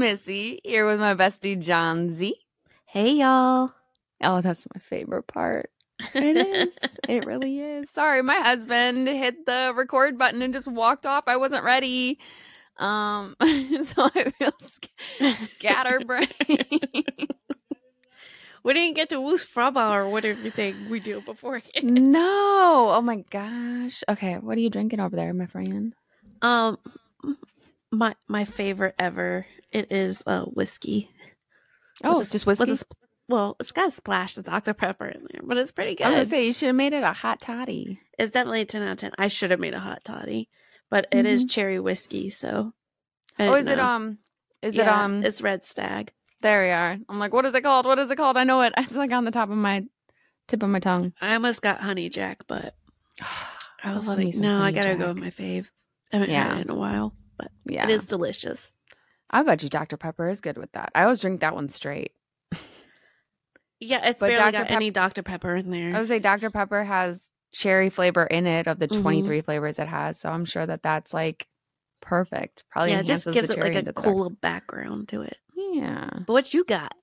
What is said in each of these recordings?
Missy here with my bestie John Z. Hey, y'all. Oh, that's my favorite part. It is. it really is. Sorry, my husband hit the record button and just walked off. I wasn't ready. Um, so I feel sc- scatterbrained. We didn't get to Woos Fraba or whatever thing we do before. no. Oh my gosh. Okay, what are you drinking over there, my friend? um, my my favorite ever. It is uh whiskey. Oh, With a- just with whiskey. a well, it's got a splash of Dr Pepper in there, but it's pretty good. I was gonna say you should have made it a hot toddy. It's definitely a ten out of ten. I should have made a hot toddy, but it is cherry whiskey. So, Mm-hmm. Oh, is it know. um? Is it Yeah, um? It's Red Stag. There we are. I'm like, what is it called? What is it called? I know it. It's like on the top of my tip of my tongue. I almost got Honey Jack, but I was like, no, I gotta go with my fave. I haven't Yeah. had it in a while, but Yeah, it is delicious. I bet you Dr Pepper is good with that. I always drink that one straight. Yeah, it's But barely Dr. got Pep- any Dr Pepper in there. I would say Dr Pepper has cherry flavor in it of the Mhm. 23 flavors it has, so I'm sure that that's like perfect. Probably yeah, it just gives it like a cool background to it. Yeah, But what you got?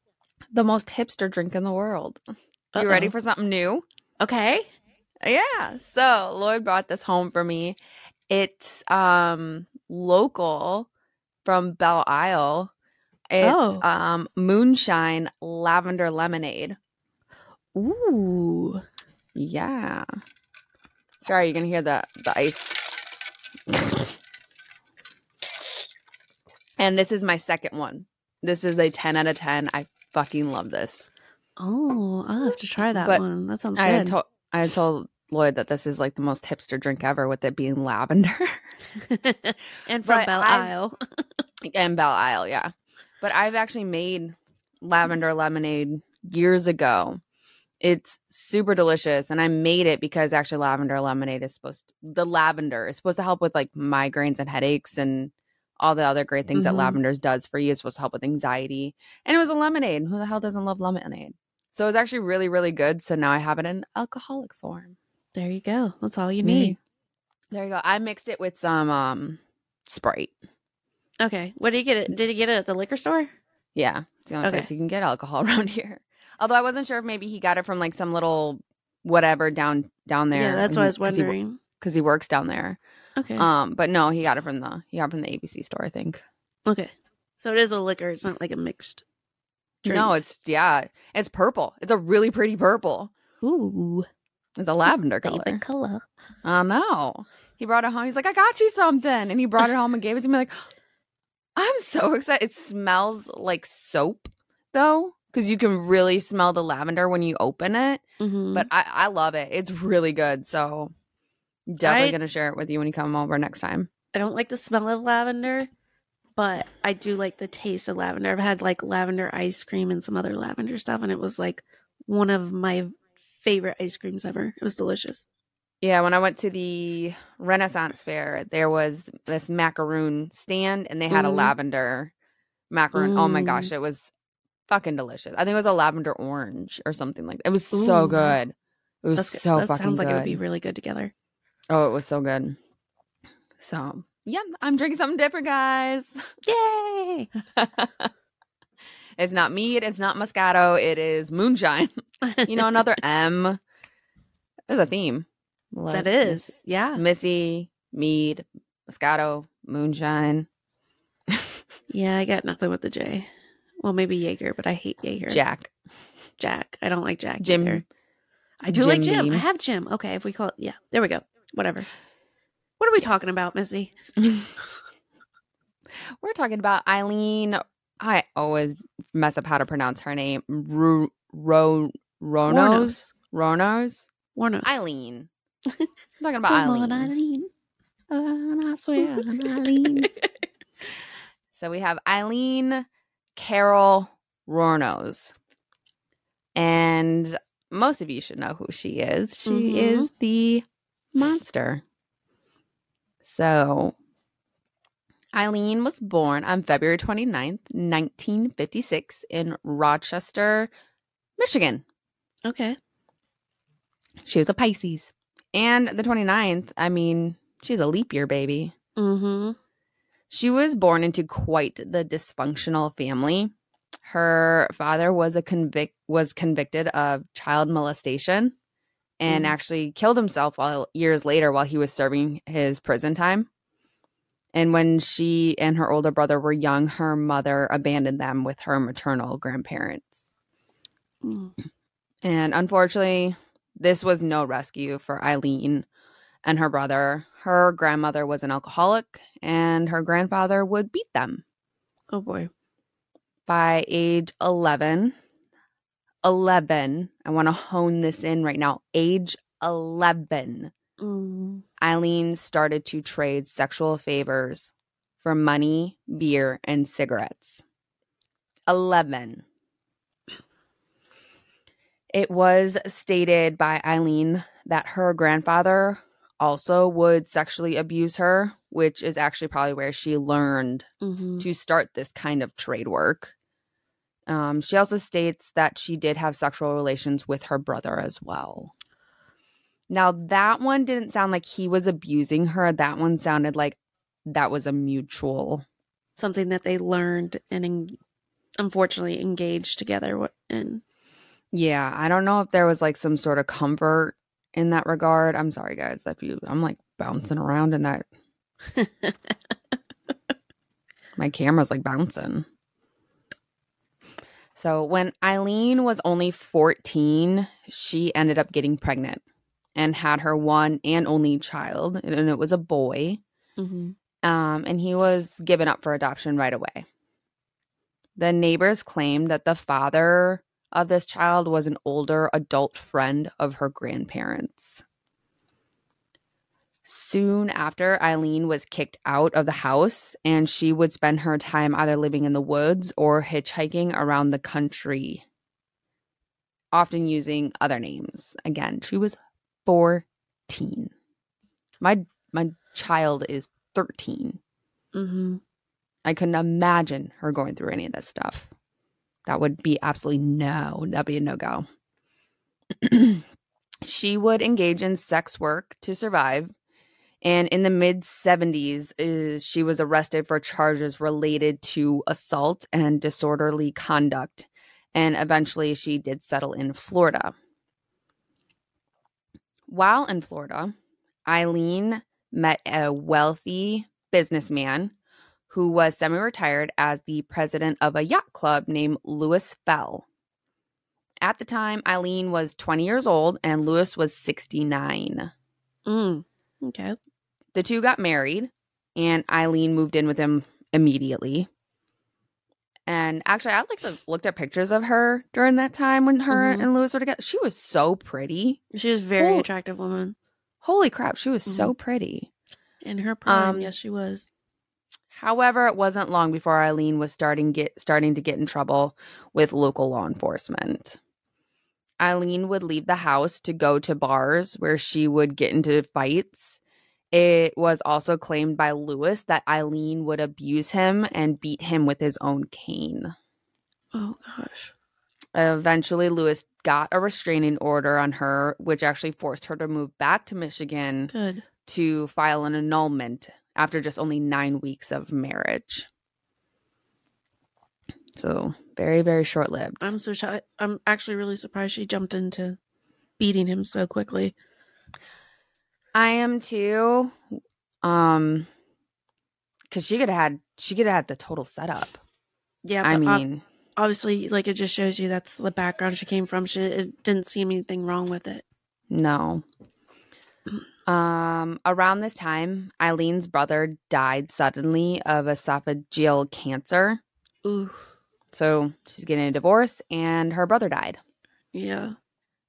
the most hipster drink in the world. You ready for something new? Okay. Yeah. So Lloyd brought this home for me. It's um local from Belle Isle. It's Oh. um moonshine lavender lemonade. Ooh. Yeah. Sorry, you can hear the the ice. and this is my second one. This is a 10 out of 10. I fucking love this. Oh, I'll have to try that But one. That sounds I had good. told I had told Lloyd that this is like the most hipster drink ever with it being lavender. and from But Belle I- Isle. and Belle Isle, yeah. But I've actually made lavender lemonade years ago. It's super delicious, and I made it because actually lavender lemonade is supposed the lavender is supposed to help with like migraines and headaches and all the other great things Mhm. that lavender does for you. It's supposed to help with anxiety, and it was a lemonade. And who the hell doesn't love lemonade? So it was actually really, really good. So now I have it in alcoholic form. There you go. That's all you need. There you go. I mixed it with some um Sprite. Okay. What did you get it? Did you get it at the liquor store? Yeah, it's the only Okay. place you can get alcohol around here. Although I wasn't sure if maybe he got it from like some little whatever down down there. Yeah, that's what I was wondering. because he, works down there. Okay. Um, but no, he got it from the he got it from the ABC store, I think. okay. So it is a liquor. It's not like a mixed drink. No, it's yeah, it's purple. It's a really pretty purple. Ooh. It's a lavender color. Favorite color. I know. He brought it home. He's like, I got you something, and he brought it home and gave it to me. Like, I'm so excited. It smells like soap though, because you can really smell the lavender when you open it. Mhm. but I, I love it. It's really good. So definitely I- gonna share it with you when you come over next time. I don't like the smell of lavender, but I do like the taste of lavender. I've had like lavender ice cream and some other lavender stuff, and it was like one of my favorite ice creams ever. It was delicious. Yeah, when I went to the Renaissance Fair, there was this macaroon stand, and they had a Mhm. lavender macaroon. Oh my Mm. gosh, it was fucking delicious. I think it was a lavender orange or something like that. It was so good. It was That's good. so that fucking sounds like good. it would be really good together. oh, it was so good. So yeah, I'm drinking something different, guys. Yay! it's not mead. It's not Moscato. It is moonshine. you know, another M. There's a theme. Like that is, yeah, Missy, Mead, Moscato, Moonshine, yeah. I got nothing with the J. Well, maybe Jaeger, but I hate Jaeger. Jack, Jack. I don't like Jack. Jim. either. I do like Jim Jim. I have Jim. Okay, if we call it, yeah, there we go. Whatever. What are we talking about, Missy? We're talking about Eileen. I always mess up how to pronounce her name. Ru- Ro- Ronos? Ronos? Warnos. Eileen. I'm talking about Come on, Eileen. Eileen. And I swear Eileen. So we have Eileen Carol Rornos. And most of you should know who she is. She Mhm. is the monster. So Eileen was born on February 29th, 1956 in Rochester, Michigan. Okay. She was a Pisces. And the 29th, I mean, She's a leap year baby. Mm-hmm. She was born into quite the dysfunctional family. Her father was a convict was convicted of child molestation and Mm. actually killed himself while years later while he was serving his prison time. And when she and her older brother were young, her mother abandoned them with her maternal grandparents. Mm. And unfortunately, this was no rescue for Eileen and her brother. Her grandmother was an alcoholic, and her grandfather would beat them. Oh boy. By age 11, 11, I want to hone this in right now. Age 11, Mm. Eileen started to trade sexual favors for money, beer, and cigarettes. 11. It was stated by Eileen that her grandfather also would sexually abuse her, which is actually probably where she learned Mm-hmm. to start this kind of trade work. Um, she also states that she did have sexual relations with her brother as well. Now, that one didn't sound like he was abusing her. That one sounded like that was a mutual. Something that they learned and en- unfortunately engaged together in. Yeah, I don't know if there was like some sort of comfort in that regard. I'm sorry, guys, if you, I'm like bouncing around in that. My camera's like bouncing. So when Eileen was only 14, she ended up getting pregnant and had her one and only child, and it was a boy. mm-hmm. Um, and he was given up for adoption right away. The neighbors claimed that the father of this child was an older adult friend of her grandparents. Soon after, Eileen was kicked out of the house, and she would spend her time either living in the woods or hitchhiking around the country, often using other names. Again, she was 14. My my child is 13. Mm-hmm. I couldn't imagine her going through any of this stuff. That would be absolutely no, that'd be a no go. she would engage in sex work to survive. And in the mid 70s, uh, she was arrested for charges related to assault and disorderly conduct. And eventually, she did settle in Florida. While in Florida, Eileen met a wealthy businessman who was semi retired as the president of a yacht club named Lewis Fell. At the time, Eileen was 20 years old and Lewis was 69. Mm. Okay. The two got married, and Eileen moved in with him immediately. And actually, I like to looked at pictures of her during that time when her Mhm. and Lewis were together. She was so pretty. She was a very attractive woman. Holy crap, she was so pretty. In her prime, Um, yes, she was. However, it wasn't long before Eileen was starting get starting to get in trouble with local law enforcement. Eileen would leave the house to go to bars where she would get into fights. It was also claimed by Lewis that Eileen would abuse him and beat him with his own cane. Oh gosh. Eventually, Lewis got a restraining order on her, which actually forced her to move back to Michigan Good. to file an annulment after just only nine weeks of marriage. So very, very short lived. I'm so shy. I'm actually really surprised she jumped into beating him so quickly. I am too. Um because she could have had she could have had the total setup. Yeah, I mean, obviously, like it just shows you that's the background she came from. She it didn't see anything wrong with it. no. Um around this time, Eileen's brother died suddenly of esophageal cancer. Ooh, So she's getting a divorce and her brother died. yeah.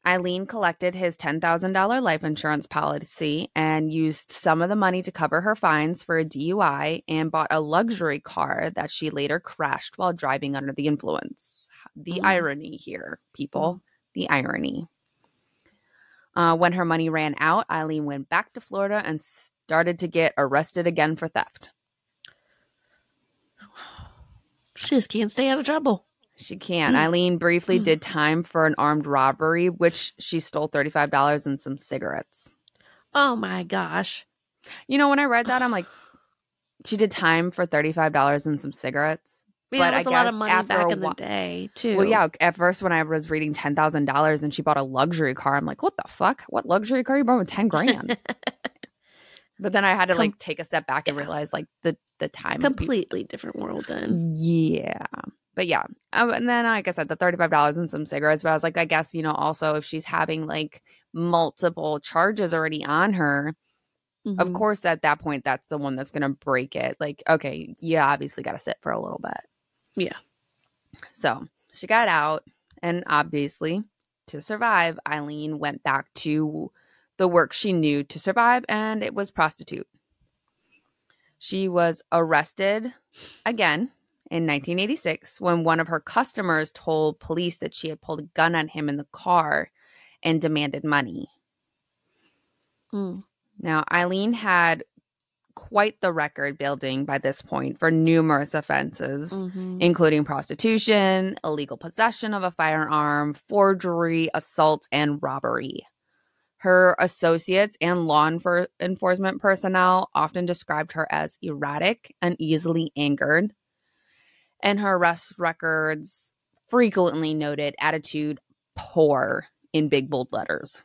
Eileen collected his $10,000 life insurance policy and used some of the money to cover her fines for a DUI and bought a luxury car that she later crashed while driving under the influence. The Mm. irony here, people. The irony. Uh, when her money ran out, Eileen went back to Florida and started to get arrested again for theft. She just can't stay out of trouble. She can't. Mm. Eileen briefly Mm. did time for an armed robbery, which she stole $35 and some cigarettes. Oh my gosh. You know, when I read that, I'm like, she did time for $35 and some cigarettes. Yeah, But it I was a lot of money back in the day too. Well, yeah, at first when I was reading $10,000 and she bought a luxury car, I'm like, what the fuck? What luxury car you bought with 10 grand? but then I had to Com- like take a step back and realize like the, the time. would be- completely different world then. Yeah. But yeah. Um, and then, like I said, the $35 and some cigarettes. But I was like, I guess, you know, also if she's having like multiple charges already on her, of Mhm. course, at that point, that's the one that's going to break it. Like, okay, yeah, obviously got to sit for a little bit. Yeah. So she got out. And obviously, to survive, Eileen went back to the work she knew to survive, and it was prostitute. She was arrested again in 1986 when one of her customers told police that she had pulled a gun on him in the car and demanded money. Mm. Now, Eileen had quite the record building by this point for numerous offenses, Mhm. including prostitution, illegal possession of a firearm, forgery, assault, and robbery. Her associates and law enfor- enforcement personnel often described her as erratic and easily angered. And her arrest records frequently noted attitude poor in big bold letters.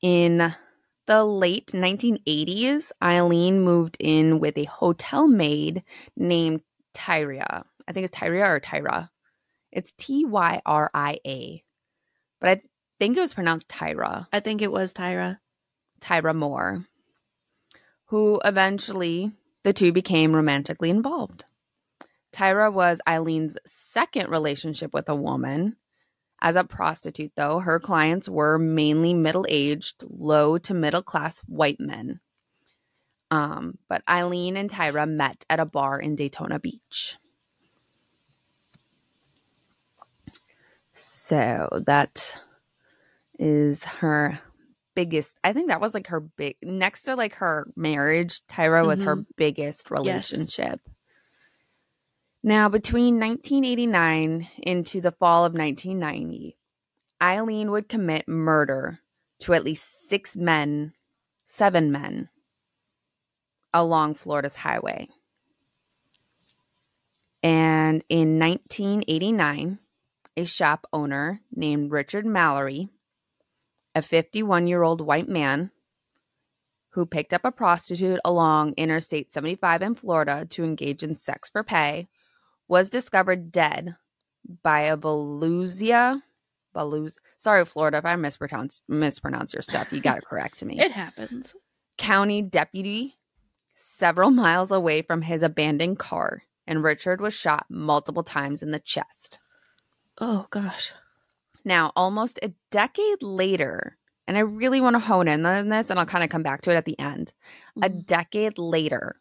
In the late 1980s, Eileen moved in with a hotel maid named Tyria. I think it's Tyria or Tyra. It's T Y R I A. But I think it was pronounced Tyra, I think it was Tyra. Tyra Moore, who eventually the two became romantically involved. Tyra was Eileen's second relationship with a woman. As a prostitute, though, her clients were mainly middle aged, low to middle class white men. Um, but Eileen and Tyra met at a bar in Daytona Beach. So that is her biggest. I think that was like her big, next to like her marriage, Tyra was her biggest relationship. Now, between 1989 into the fall of 1990, Eileen would commit murder to at least six men, seven men, along Florida's highway. And in 1989, a shop owner named Richard Mallory, a 51 year old white man who picked up a prostitute along Interstate 75 in Florida to engage in sex for pay, was discovered dead by a Volusia. Baluz, sorry, Florida, if I mispronounce mispronounce your stuff, you got to correct me. It happens. County deputy several miles away from his abandoned car, and Richard was shot multiple times in the chest. Oh gosh. Now, almost a decade later, and I really want to hone in on this, and I'll kind of come back to it at the end. A Mhm. decade later,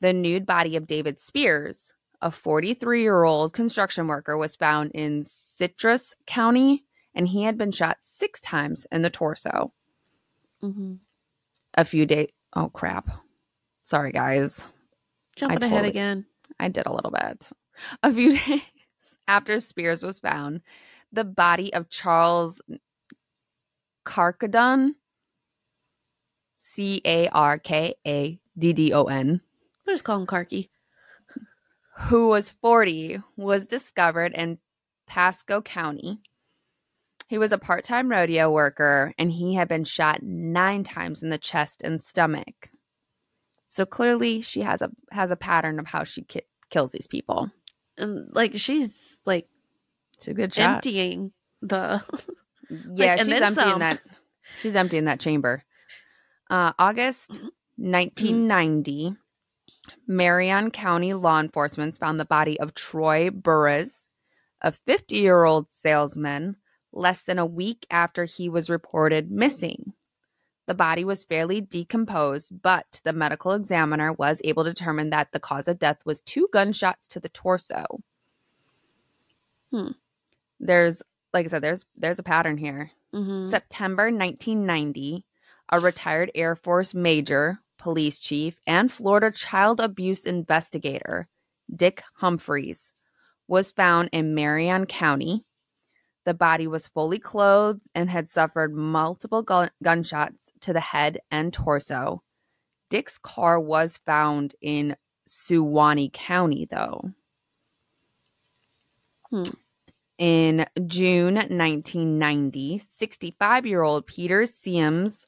the nude body of David Spears, a 43 year old construction worker, was found in Citrus County, and he had been shot six times in the torso. Mhm. A few days. Oh, crap. Sorry, guys. Jumping ahead again. I did a little bit. A few days after Spears was found, the body of Charles Carcadon, C A R K A D D O N, We'll just call him Karki. Who was 40, was discovered in Pasco County. He was a part time rodeo worker and he had been shot nine times in the chest and stomach. So clearly, she has a has a pattern of how she ki- kills these people. And like she's like She's a good shot. emptying the Yeah, and she's emptying some. that. She's emptying that chamber. Uh, August Mhm. 1990, Marion County law enforcement found the body of Troy Burress, a 50 year old salesman, less than a week after he was reported missing. The body was fairly decomposed, but the medical examiner was able to determine that the cause of death was two gunshots to the torso. Hmm. There's, like I said, there's there's a pattern here. Mhm. September 1990, a retired Air Force major, police chief, and Florida child abuse investigator, Dick Humphreys, was found in Marion County. The body was fully clothed and had suffered multiple gun- gunshots to the head and torso. Dick's car was found in Suwannee County, though. Hmm. In June 1990, 65 year old Peter Sims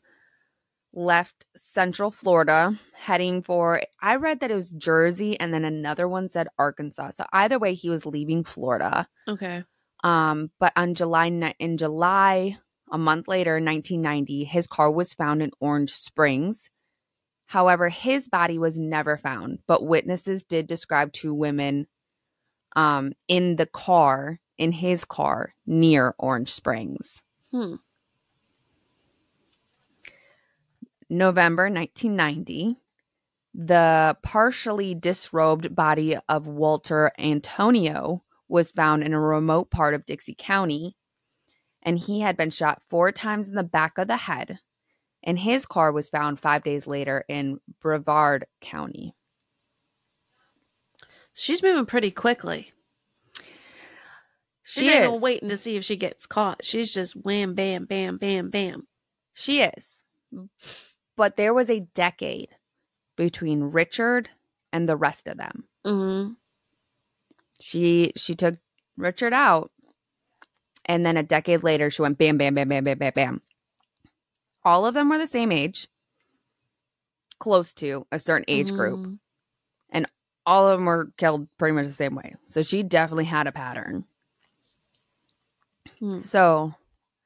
left Central Florida heading for, I read that it was Jersey and then another one said Arkansas. So either way, he was leaving Florida. Okay. Um, but on July in July, a month later, 1990, his car was found in Orange Springs. However, his body was never found, but witnesses did describe two women um, in the car, in his car near Orange Springs. Hmm. November 1990, the partially disrobed body of Walter Antonio was found in a remote part of Dixie County, and he had been shot four times in the back of the head. And his car was found five days later in Brevard County. She's moving pretty quickly. She not is. waiting to see if she gets caught. She's just wham, bam, bam, bam, bam. She is. But there was a decade between Richard and the rest of them. Mm-hmm. She she took Richard out, and then a decade later, she went bam, bam, bam, bam, bam, bam, bam. All of them were the same age, close to a certain age group. Mm-hmm. All of them were killed pretty much the same way. So she definitely had a pattern. Hmm. So,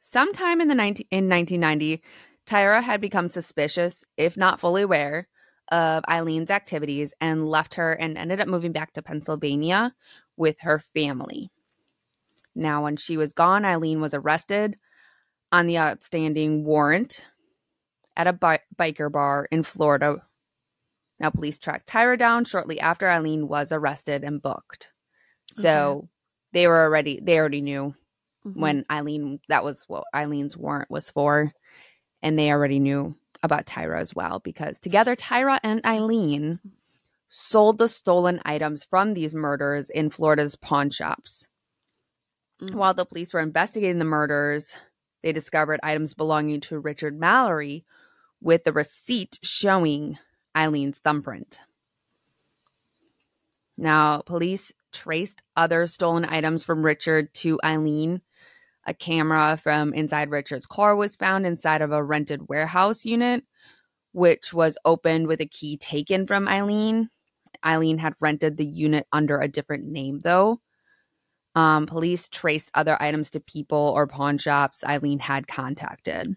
sometime in the 19, in 1990, Tyra had become suspicious, if not fully aware, of Eileen's activities and left her and ended up moving back to Pennsylvania with her family. Now, when she was gone, Eileen was arrested on the outstanding warrant at a bi- biker bar in Florida. Now, police tracked Tyra down shortly after Eileen was arrested and booked. So they were already they already knew Mhm. when Eileen that was what Eileen's warrant was for. And they already knew about Tyra as well because together Tyra and Eileen sold the stolen items from these murders in Florida's pawn shops. Mhm. While the police were investigating the murders, they discovered items belonging to Richard Mallory with the receipt showing Eileen's thumbprint. Now, police traced other stolen items from Richard to Eileen. A camera from inside Richard's car was found inside of a rented warehouse unit, which was opened with a key taken from Eileen. Eileen had rented the unit under a different name, though. Um, police traced other items to people or pawn shops Eileen had contacted.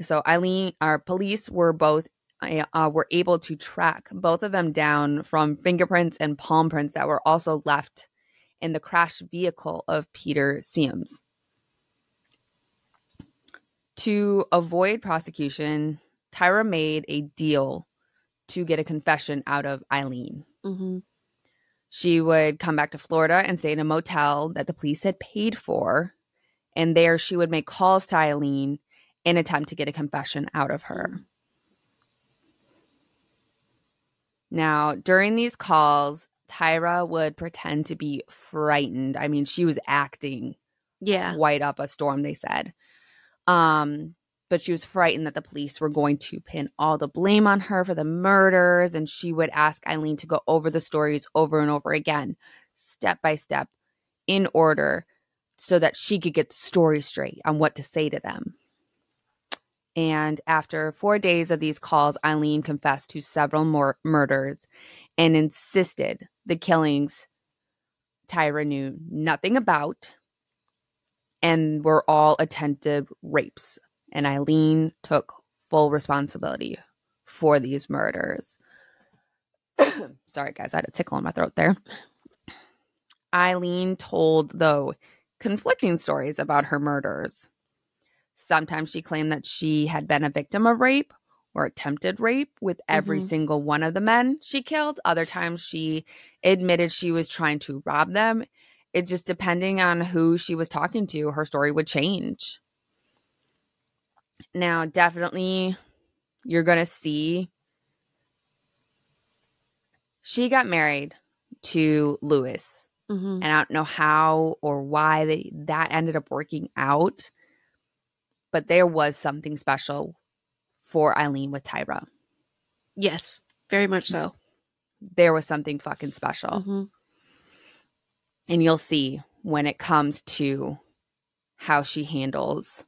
So Eileen, our police were both uh, were able to track both of them down from fingerprints and palm prints that were also left in the crashed vehicle of Peter Sims. To avoid prosecution, Tyra made a deal to get a confession out of Eileen. Mhm. She would come back to Florida and stay in a motel that the police had paid for. And there she would make calls to Eileen in attempt to get a confession out of her. Now, during these calls, Tyra would pretend to be frightened. I mean, she was acting Yeah. white up a storm, they said. Um, but she was frightened that the police were going to pin all the blame on her for the murders, and she would ask Eileen to go over the stories over and over again, step by step, in order, so that she could get the story straight on what to say to them. And after four days of these calls, Eileen confessed to several more murders and insisted the killings Tyra knew nothing about and were all attempted rapes. And Eileen took full responsibility for these murders. Sorry, guys, I had a tickle in my throat there. Eileen told, though, conflicting stories about her murders. Sometimes she claimed that she had been a victim of rape or attempted rape with every Mhm. single one of the men she killed. Other times she admitted she was trying to rob them. It just depending on who she was talking to, her story would change. Now, definitely, you're going to see she got married to Lewis hmm And I don't know how or why they, that ended up working out. But there was something special for Eileen with Tyra. Yes, very much so. There was something fucking special. hmm And you'll see when it comes to how she handles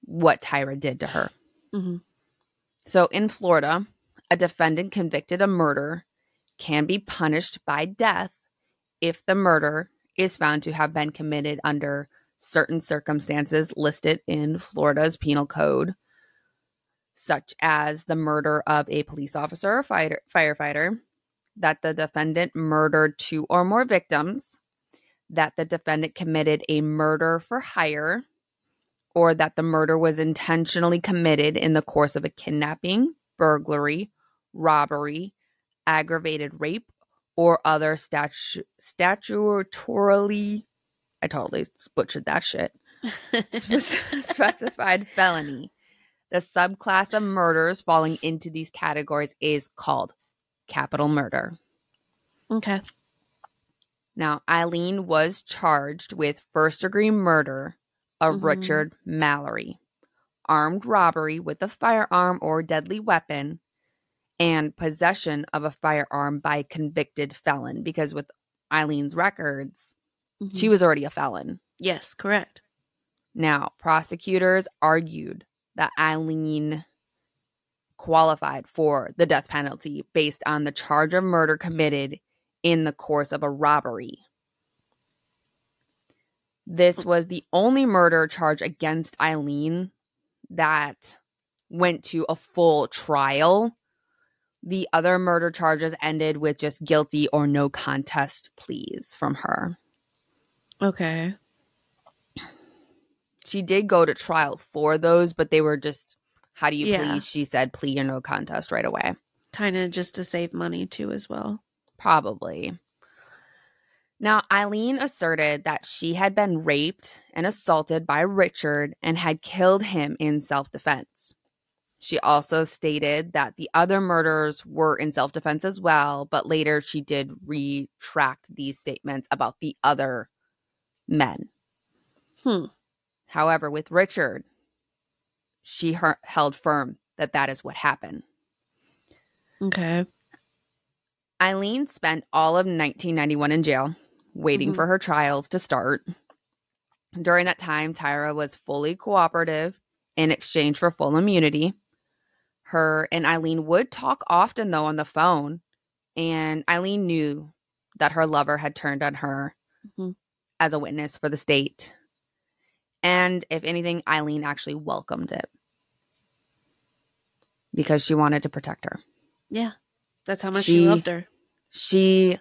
what Tyra did to her. hmm So in Florida, a defendant convicted of murder can be punished by death if the murder is found to have been committed under certain circumstances listed in Florida's penal code, such as the murder of a police officer or fighter, firefighter, that the defendant murdered two or more victims, that the defendant committed a murder for hire, or that the murder was intentionally committed in the course of a kidnapping, burglary, robbery, aggravated rape, or other statu- statutorily, I totally butchered that shit, spec- specified felony. The subclass of murders falling into these categories is called capital murder. okay. Now, Eileen was charged with first degree murder of Mhm. Richard Mallory, armed robbery with a firearm or deadly weapon, and possession of a firearm by convicted felon. Because with Eileen's records, she Mhm. was already a felon. Yes, correct. Now, prosecutors argued that Eileen qualified for the death penalty based on the charge of murder committed in the course of a robbery. This hmm. was the only murder charge against Eileen that went to a full trial. The other murder charges ended with just guilty or no contest pleas from her. Okay. She did go to trial for those, but they were just, how do you Yeah. please? She said, plea or no contest right away. Kind of just to save money too, as well. Probably. Now, Eileen asserted that she had been raped and assaulted by Richard and had killed him in self defense. She also stated that the other murders were in self defense as well, but later she did retract these statements about the other men. Hmm. However, with Richard, she her- held firm that that is what happened. Okay. Eileen spent all of 1991 in jail, waiting Mhm. for her trials to start. During that time, Tyra was fully cooperative in exchange for full immunity. Her and Eileen would talk often, though, on the phone, and Eileen knew that her lover had turned on her Mhm. as a witness for the state. And if anything, Eileen actually welcomed it because she wanted to protect her. Yeah. That's how much She- she loved her. She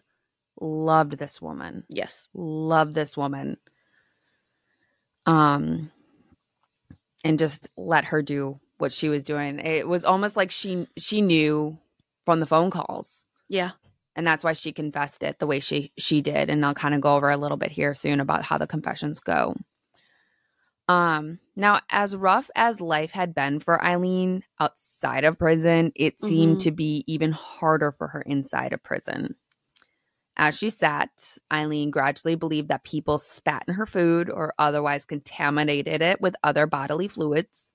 loved this woman. Yes. Loved this woman. Um and just let her do what she was doing. It was almost like she she knew from the phone calls. Yeah. And that's why she confessed it the way she she did. And I'll kind of go over a little bit here soon about how the confessions go. Um, now, as rough as life had been for Eileen outside of prison, it seemed Mhm. to be even harder for her inside of prison. As she sat, Eileen gradually believed that people spat in her food or otherwise contaminated it with other bodily fluids.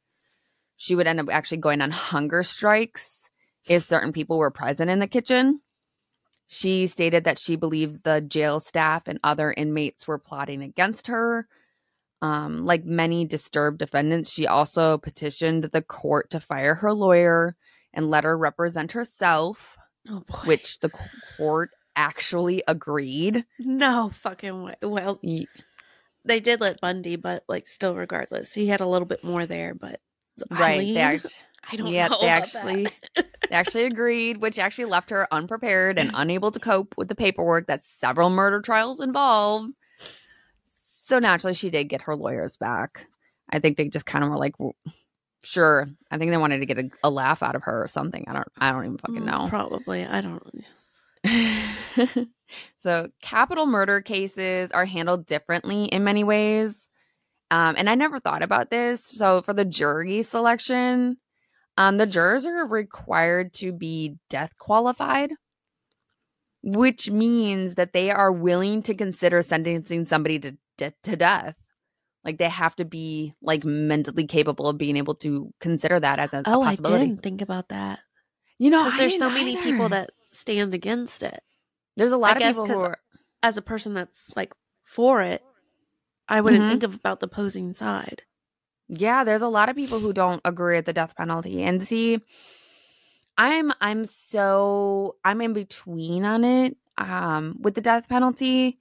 She would end up actually going on hunger strikes if certain people were present in the kitchen. She stated that she believed the jail staff and other inmates were plotting against her. Um, like many disturbed defendants, she also petitioned the court to fire her lawyer and let her represent herself, Oh which the court actually agreed. no fucking way. Well, they did let Bundy, but like still, regardless, he had a little bit more there. But Right. Eileen, They actually, I don't yeah, know. they actually they actually agreed, which actually left her unprepared and unable to cope with the paperwork that several murder trials involve. So naturally, she did get her lawyers back. I think they just kind of were like, "Sure." I think they wanted to get a, a laugh out of her or something. I don't. I don't even fucking Mm, know. Probably. I don't. so capital murder cases are handled differently in many ways. Um, and I never thought about this. So for the jury selection, um, the jurors are required to be death qualified. which means that they are willing to consider sentencing somebody to to death. Like they have to be like mentally capable of being able to consider that as a, a Oh, I didn't think about that. You know, Because there's so many either. people that stand against it. there's a lot I of people who are As a person that's like for it, I wouldn't Mhm. think of about the opposing side. Yeah, there's a lot of people who don't agree with the death penalty. And see, I'm I'm so I'm in between on it. Um with the death penalty.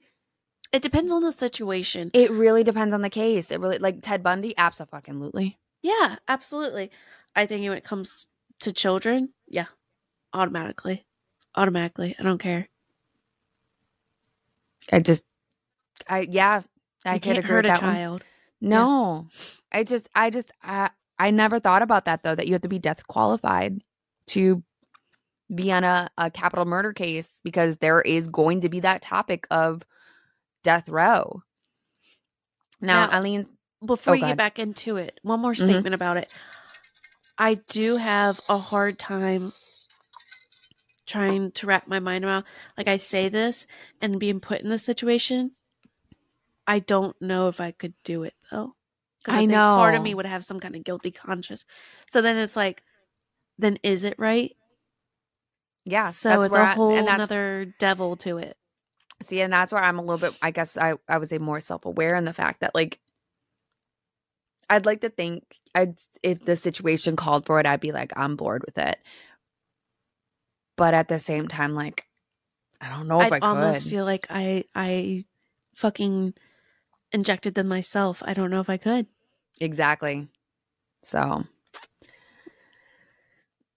It depends on the situation. It really depends on the case. It really like Ted Bundy, absolutely. Yeah, absolutely. I think when it comes to children, yeah, automatically. Automatically. I don't care. I just I yeah, I you could can't agree hurt with a that one. child. No. I just I just I, I never thought about that though that you have to be death qualified to be on a, a capital murder case because there is going to be that topic of death row. Now, Now- Eileen Before Oh, you get back into it, one more Mhm. statement about it. I do have a hard time trying to wrap my mind around. Like I say this and being put in this situation, I don't know if I could do it though. I think part of me would have some kind of guilty conscience. So then it's like, then is it right? yeah, so that's it's a I- whole and that's another devil to it. See and that's where I'm a little bit I guess I I would say more self-aware in the fact that like I'd like to think I'd if the situation called for it I'd be like I'm bored with it. But at the same time like I don't know if I'd I almost feel like I I fucking injected them myself. I don't know if I could. Exactly. So,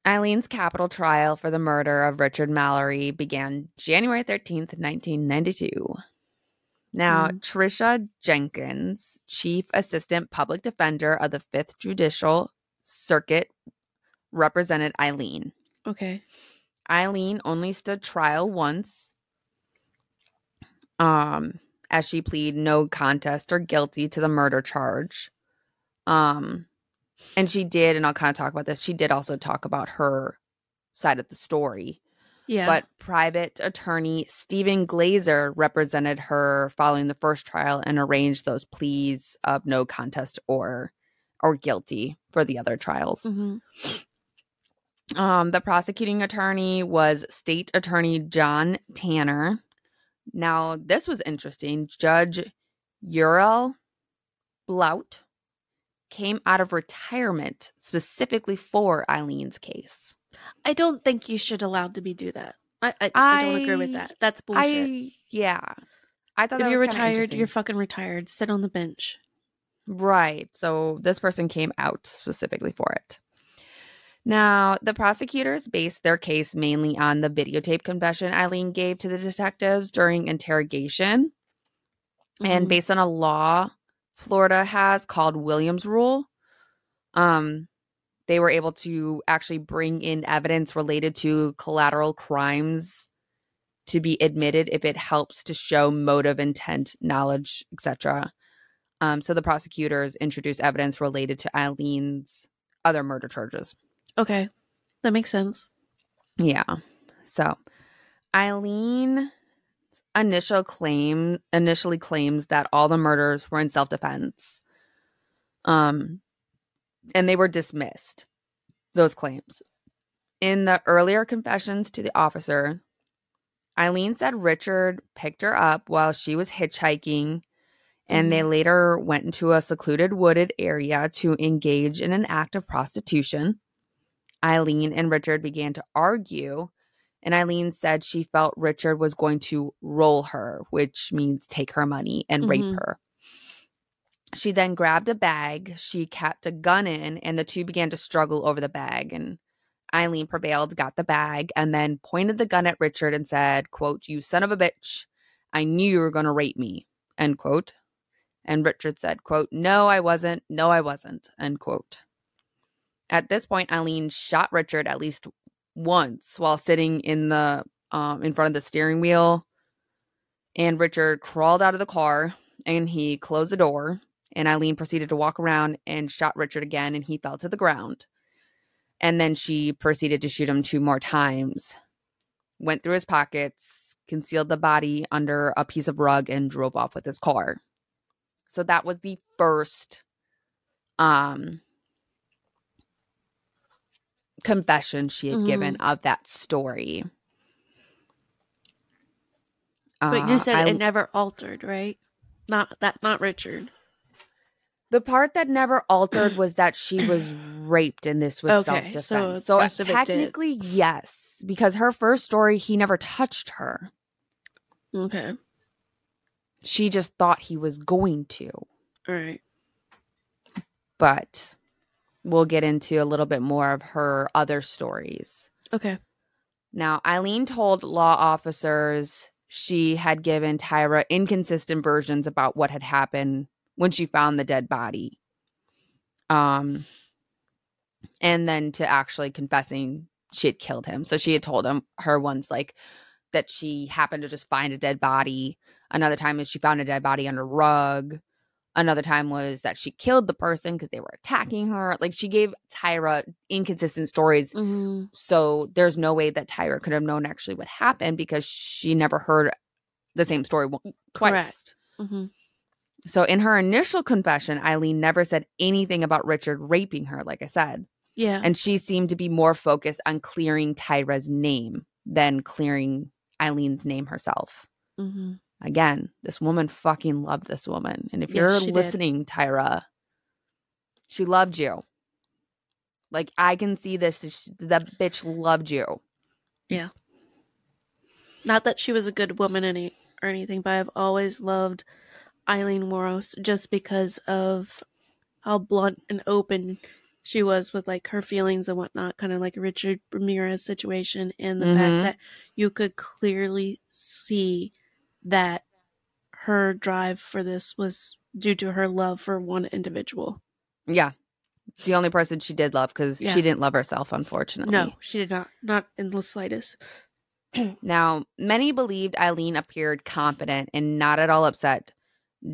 Eileen's capital trial for the murder of Richard Mallory began January 13th, 1992. Now, Mm. Tricia Jenkins, Chief Assistant Public Defender of the 5th Judicial Circuit, represented Eileen. Okay. Eileen only stood trial once. Um, as she pleaded no contest or guilty to the murder charge. Um, and she did, and I'll kind of talk about this. She did also talk about her side of the story. Yeah. But private attorney Stephen Glazer represented her following the first trial and arranged those pleas of no contest or or guilty for the other trials. Mhm. Um, the prosecuting attorney was State Attorney John Tanner. Now, this was interesting. Judge Uriel Blount came out of retirement specifically for Eileen's case. I don't think you should allowed to be do that. I I, I don't agree with that. That's bullshit. I yeah. I thought if you're retired, you're fucking retired. Sit on the bench. Right. So this person came out specifically for it. Now, the prosecutors based their case mainly on the videotape confession Eileen gave to the detectives during interrogation. And Mhm. based on a law Florida has called Williams Rule, um, they were able to actually bring in evidence related to collateral crimes to be admitted if it helps to show motive, intent, knowledge, etc. Um, so the prosecutors introduced evidence related to Eileen's other murder charges. Okay. That makes sense. Yeah. So Eileen initial claim initially claims that all the murders were in self-defense. Um and they were dismissed those claims. In the earlier confessions to the officer, Eileen said Richard picked her up while she was hitchhiking and they later went into a secluded wooded area to engage in an act of prostitution. Eileen and Richard began to argue, and Eileen said she felt Richard was going to roll her, which means take her money and rape Mhm. her. She then grabbed a bag she kept a gun in, and the two began to struggle over the bag. And Eileen prevailed, got the bag, and then pointed the gun at Richard and said, quote, You son of a bitch, I knew you were going to rape me, end quote. And Richard said, quote, No, I wasn't. No, I wasn't, end quote. At this point, Eileen shot Richard at least once while sitting in the um, in front of the steering wheel. And Richard crawled out of the car and he closed the door. And Eileen proceeded to walk around and shot Richard again, and he fell to the ground. And then she proceeded to shoot him two more times. Went through his pockets, concealed the body under a piece of rug, and drove off with his car. So that was the first um confession she had Mhm. given of that story. But Uh, you said I- it never altered, right? Not that, not Richard. the part that never altered was that she was raped and this was Okay, self defense. So, it did. technically, yes, because her first story, he never touched her. Okay. She just thought he was going to. All right. But we'll get into a little bit more of her other stories. Okay. Now, Eileen told law officers she had given Tyra inconsistent versions about what had happened when she found the dead body. Um and then to actually confessing she had killed him. So she had told him her once like that she happened to just find a dead body. Another time is she found a dead body under a rug. Another time was that she killed the person because they were attacking her. Like she gave Tyra inconsistent stories hmm so there's no way that Tyra could have known actually what happened because she never heard the same story twice. Correct. hmm So in her initial confession, Eileen never said anything about Richard raping her, like I said. Yeah. And she seemed to be more focused on clearing Tyra's name than clearing Eileen's name herself. hmm Again, this woman fucking loved this woman. And if Yes, you're she did. listening, Tyra, she loved you. Like I can see this. That bitch loved you. Yeah. Not that she was a good woman any or anything, but I've always loved Eileen Wuornos just because of how blunt and open she was with like her feelings and whatnot, kind of like Richard Ramirez situation, and the Mhm. fact that you could clearly see that her drive for this was due to her love for one individual. Yeah. It's the only person she did love because Yeah. she didn't love herself, unfortunately. No, she did not, not in the slightest. Now, many believed Eileen appeared confident and not at all upset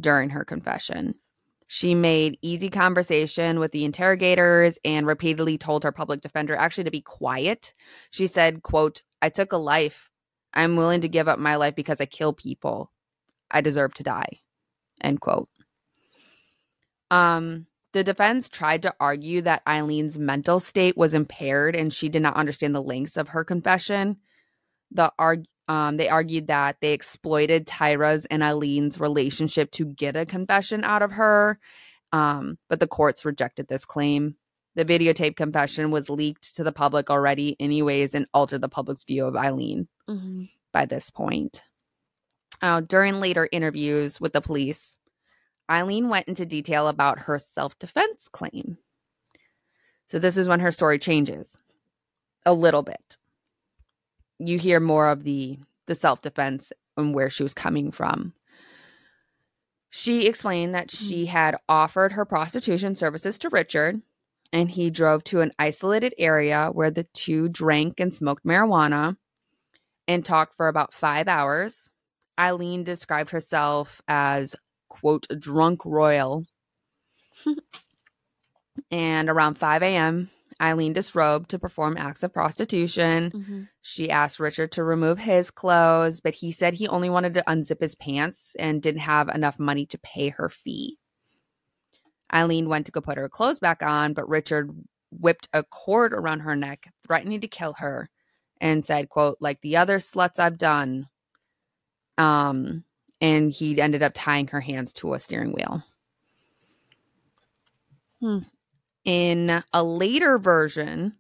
during her confession. She made easy conversation with the interrogators and repeatedly told her public defender actually to be quiet. She said, quote, I took a life. I'm willing to give up my life because I kill people. I deserve to die. End quote. Um, the defense tried to argue that Eileen's mental state was impaired and she did not understand the lengths of her confession. The arg- um, they argued that they exploited Tyra's and Eileen's relationship to get a confession out of her, um, but the courts rejected this claim. The videotape confession was leaked to the public already, anyways, and altered the public's view of Eileen hmm by this point. Uh, during later interviews with the police, Eileen went into detail about her self defense claim. So, this is when her story changes a little bit. You hear more of the, the self defense and where she was coming from. She explained that she had offered her prostitution services to Richard, and he drove to an isolated area where the two drank and smoked marijuana and talked for about five hours. Eileen described herself as, quote, drunk royal. and around 5 a.m., Eileen disrobed to perform acts of prostitution. hmm She asked Richard to remove his clothes, but he said he only wanted to unzip his pants and didn't have enough money to pay her fee. Eileen went to go put her clothes back on, but Richard whipped a cord around her neck, threatening to kill her, and said, quote, like the other sluts I've done. Um, and he ended up tying her hands to a steering wheel. Hmm. In a later version,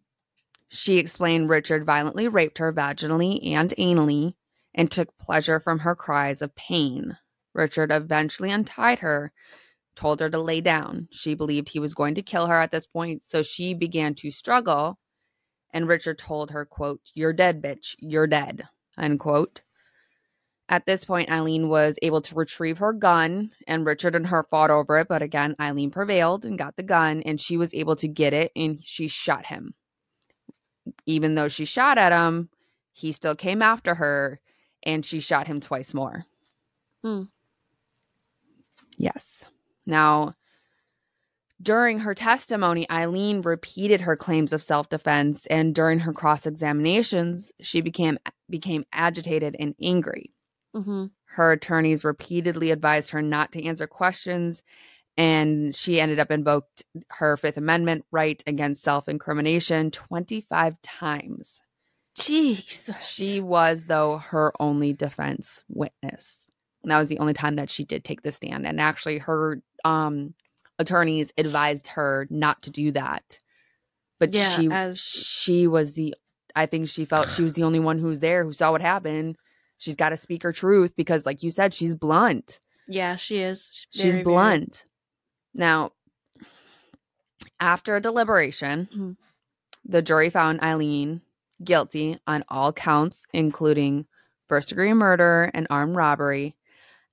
she explained Richard violently raped her vaginally and anally and took pleasure from her cries of pain. Richard eventually untied her, told her to lay down. She believed he was going to kill her at this point, so she began to struggle. And Richard told her, quote, You're dead, bitch. You're dead, unquote. At this point, Eileen was able to retrieve her gun, and Richard and her fought over it. But again, Eileen prevailed and got the gun, and she was able to get it, and she shot him. Even though she shot at him, he still came after her, and she shot him twice more. Hmm. Yes. Now, During her testimony, Eileen repeated her claims of self-defense, and during her cross-examinations, she became became agitated and angry. Mm-hmm. Her attorneys repeatedly advised her not to answer questions, and she ended up invoked her Fifth Amendment right against self-incrimination 25 times. Jesus. She was, though, her only defense witness. And that was the only time that she did take the stand. And actually, her um, attorneys advised her not to do that. But Yeah, she as- she was the I think she felt she was the only one who was there who saw what happened. She's got to speak her truth because, like you said, she's blunt. Yeah, she is. She's Very, very- blunt. Now, after a deliberation, Mhm. the jury found Eileen guilty on all counts, including first degree murder and armed robbery,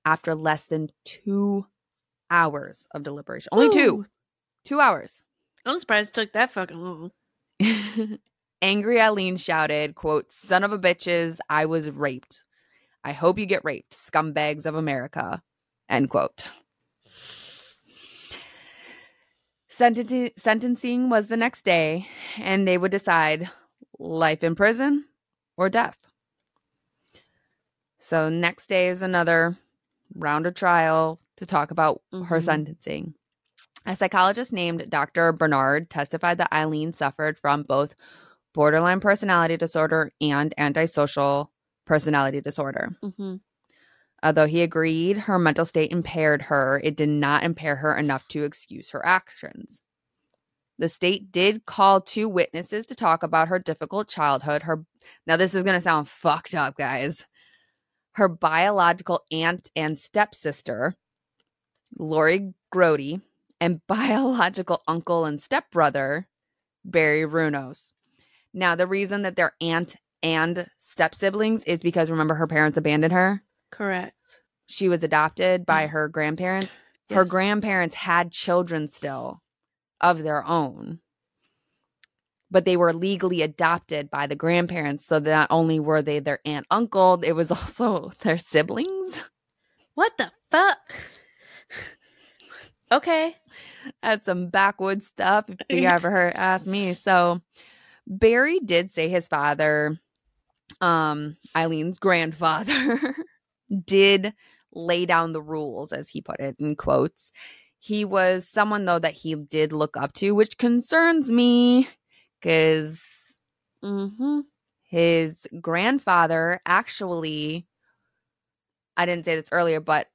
after less than two hours of deliberation. Only two. Ooh, Two hours. I'm surprised it took that fucking long. Angry Eileen shouted, quote, son of a bitches, I was raped. I hope you get raped, scumbags of America, end quote. Sentencing was the next day, and they would decide life in prison or death. So, next day is another round of trial to talk about her Mhm. sentencing. A psychologist named Dr. Bernard testified that Eileen suffered from both borderline personality disorder and antisocial personality disorder. Mm-hmm. Although he agreed her mental state impaired her, it did not impair her enough to excuse her actions. The state did call two witnesses to talk about her difficult childhood. Her now this is going to sound fucked up, guys. Her biological aunt and stepsister, Lori Grody, and biological uncle and stepbrother, Barry Wuornos. Now, the reason that they're aunt and step siblings is because remember her parents abandoned her. Correct. She was adopted by mm. her grandparents. Her grandparents had children still of their own, but they were legally adopted by the grandparents. So not only were they their aunt, uncle, it was also their siblings. What the fuck? Okay. That's some backwoods stuff if you ever heard ask me. So Barry did say his father, um, Eileen's grandfather, did lay down the rules, as he put it in quotes. He was someone though that he did look up to, which concerns me because Mm-hmm. his grandfather actually I didn't say this earlier, but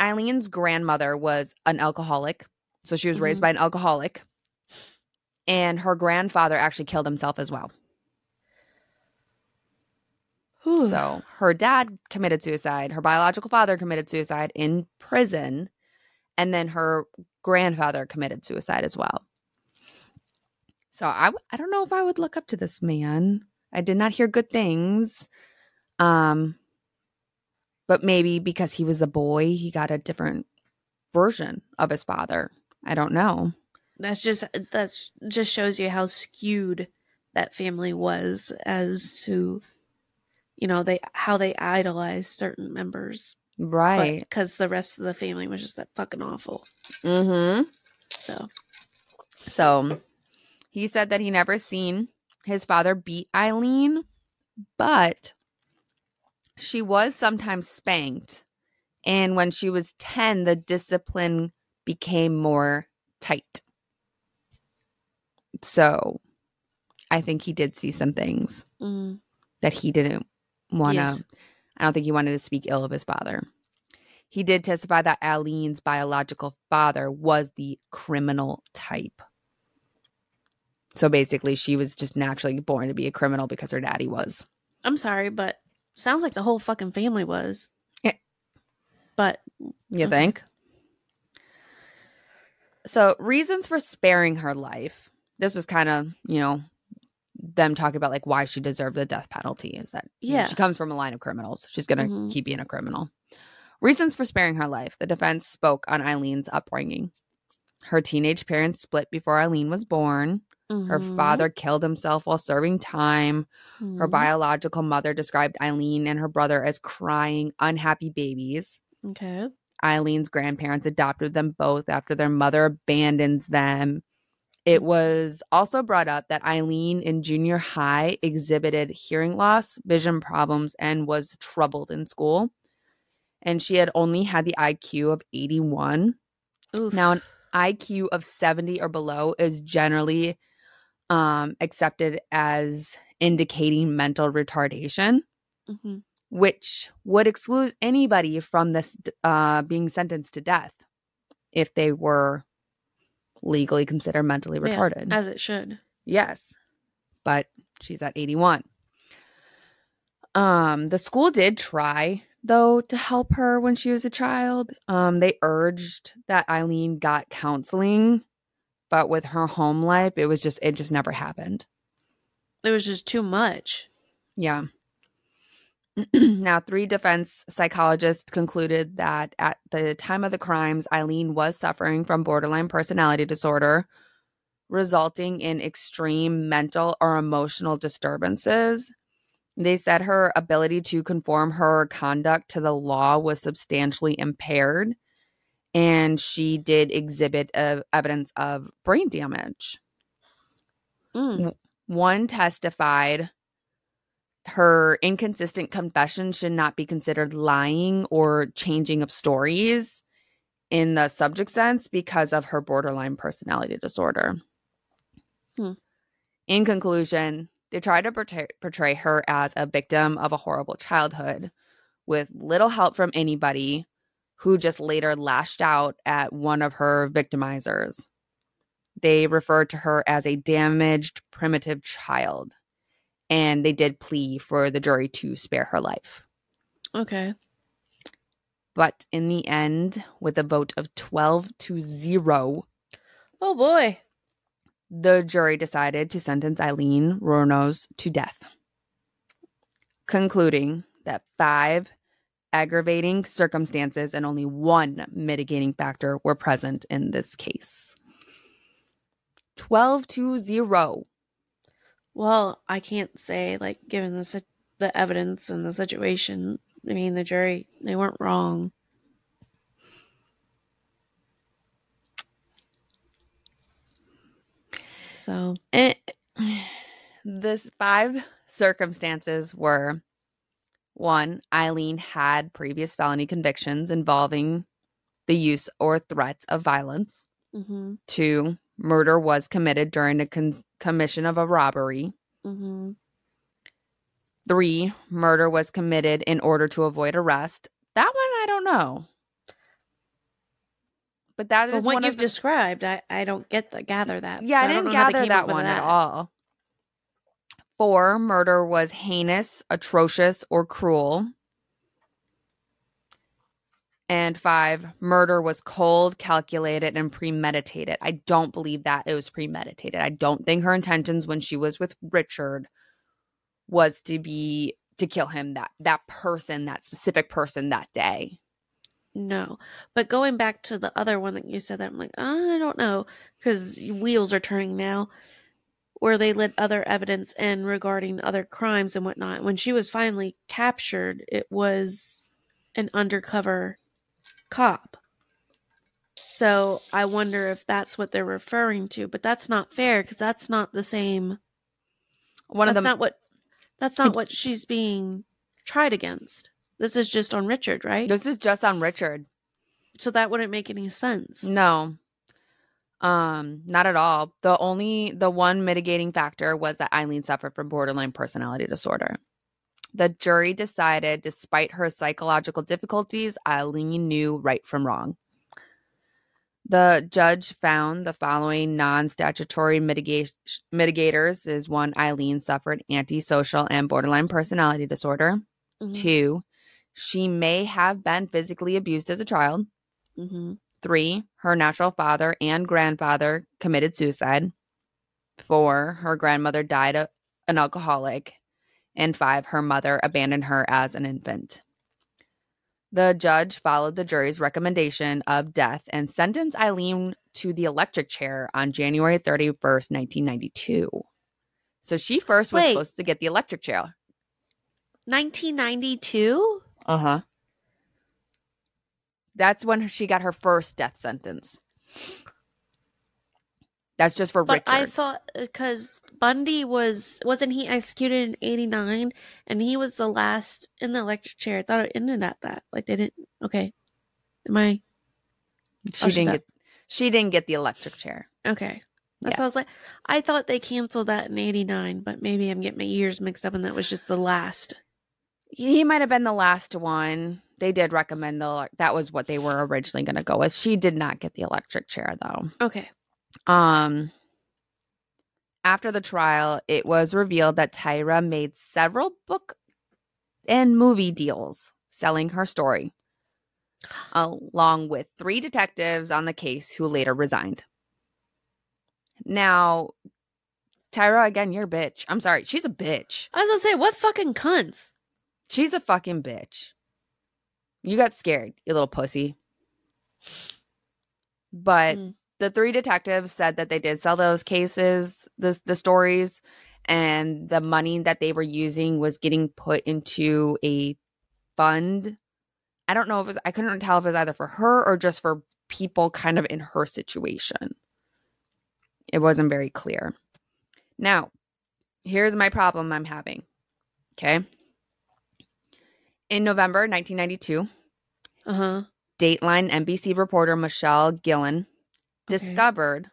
Eileen's grandmother was an alcoholic. So she was raised Mhm. by an alcoholic. And her grandfather actually killed himself as well. So her dad committed suicide. Her biological father committed suicide in prison. And then her grandfather committed suicide as well. So I, w- I don't know if I would look up to this man. I did not hear good things. Um, but maybe because he was a boy, he got a different version of his father. I don't know. that's just that's just shows you how skewed that family was as to you know they how they idolized certain members Right. because the rest of the family was just that fucking awful Mm-hmm. so So he said that he never seen his father beat Eileen, but she was sometimes spanked. And when she was 10, the discipline became more tight. So I think he did see some things mm, that he didn't want to. Yes. I don't think he wanted to speak ill of his father. He did testify that Eileen's biological father was the criminal type. So basically, she was just naturally born to be a criminal because her daddy was. i'm sorry but sounds like the whole fucking family was Yeah. but You think? So, reasons for sparing her life. This was kind of, you know, them talking about like why she deserved the death penalty is that you know, Yeah. she comes from a line of criminals. She's going to Mhm. keep being a criminal. Reasons for sparing her life. The defense spoke on Eileen's upbringing. Her teenage parents split before Eileen was born. Her mhm, father killed himself while serving time. Her mhm, biological mother described Eileen and her brother as crying, unhappy babies. okay Eileen's grandparents adopted them both after their mother abandons them. It was also brought up that Eileen in junior high exhibited hearing loss, vision problems, and was troubled in school. And she had only had the IQ of 81. Oof. Now, an IQ of 70 or below is generally um, accepted as indicating mental retardation, Mhm. which would exclude anybody from this uh, being sentenced to death if they were legally considered mentally Yeah, retarded. as it should. Yes. But she's at 81. Um the school did try though to help her when she was a child. Um they urged that Eileen got counseling, but with her home life it was just it just never happened. It was just too much. Yeah. now, three defense psychologists concluded that at the time of the crimes, Eileen was suffering from borderline personality disorder, resulting in extreme mental or emotional disturbances. They said her ability to conform her conduct to the law was substantially impaired, and she did exhibit evidence of brain damage. Mm. One testified her inconsistent confession should not be considered lying or changing of stories in the subject sense because of her borderline personality disorder. Hmm. In conclusion, they tried to portray, portray her as a victim of a horrible childhood with little help from anybody who just later lashed out at one of her victimizers. They referred to her as a damaged, primitive child and they did plea for the jury to spare her life. Okay. But in the end, with a vote of 12 to 0, Oh boy. the jury decided to sentence Eileen Wuornos to death, concluding that five aggravating circumstances and only one mitigating factor were present in this case. 12 to 0. Well, I can't say like given the the evidence and the situation. I mean, the jury they weren't wrong. So eh, It, this five circumstances were one, Eileen had previous felony convictions involving the use or threats of violence. hmm Two, murder was committed during the con- commission of a robbery. hmm Three, murder was committed in order to avoid arrest. That one I don't know. But that From is what one you've the- described, I, I don't get the gather that. Yeah, so I don't didn't know gather that one at all. Four, murder was heinous, atrocious, or cruel. And five, murder was cold, calculated, and premeditated. I don't believe that it was premeditated. I don't think her intentions when she was with Richard was to be to kill him that that person, that specific person that day. No, but going back to the other one that you said, that I'm like, "Uh, I don't know, because wheels are turning now, where they let other evidence in regarding other crimes and whatnot. When she was finally captured, it was an undercover cop. So I wonder if that's what they're referring to, but that's not fair because that's not the same. One of them not what. That's not what she's being tried against. This is just on Richard, right? this is just on Richard. so that wouldn't make any sense. No. Um, not at all. The only the one mitigating factor was that Eileen suffered from borderline personality disorder. The jury decided despite her psychological difficulties, Eileen knew right from wrong. The judge found the following non-statutory mitigation mitigators is one Eileen suffered antisocial and borderline personality disorder. Mhm. Two, she may have been physically abused as a child. Mm-hmm. Three, her natural father and grandfather committed suicide. Four, her grandmother died a- an alcoholic. And five, her mother abandoned her as an infant. The judge followed the jury's recommendation of death and sentenced Eileen to the electric chair on January 31st, 1992. So she first was Wait. supposed to get the electric chair. 1992? Uh huh. That's when she got her first death sentence. That's just for But Richard. I thought uh, because Bundy was wasn't he executed in '89, and he was the last in the electric chair. I thought it ended at that. Like they didn't. Okay, am I she Oh, didn't get she didn't get the electric chair. okay? That's what I was like. I thought they canceled that in '89, but maybe I'm getting my years mixed up, and that was just the last. He might have been the last one. They did recommend the that was what they were originally going to go with. She did not get the electric chair though. Okay. Um after the trial, it was revealed that Tyra made several book and movie deals selling her story, along with three detectives on the case who later resigned. Now, Tyra, again, you're a bitch. I'm sorry. She's a bitch. I was gonna say, what fucking cunts? She's a fucking bitch. You got scared, you little pussy. But Mm. the three detectives said that they did sell those cases, the the stories, and the money that they were using was getting put into a fund. I don't know if it was, I couldn't tell if it was either for her or just for people kind of in her situation. It wasn't very clear. Now, here's my problem I'm having. Okay. In November 1992, Uh huh. Dateline NBC reporter Michelle Gillen Okay. discovered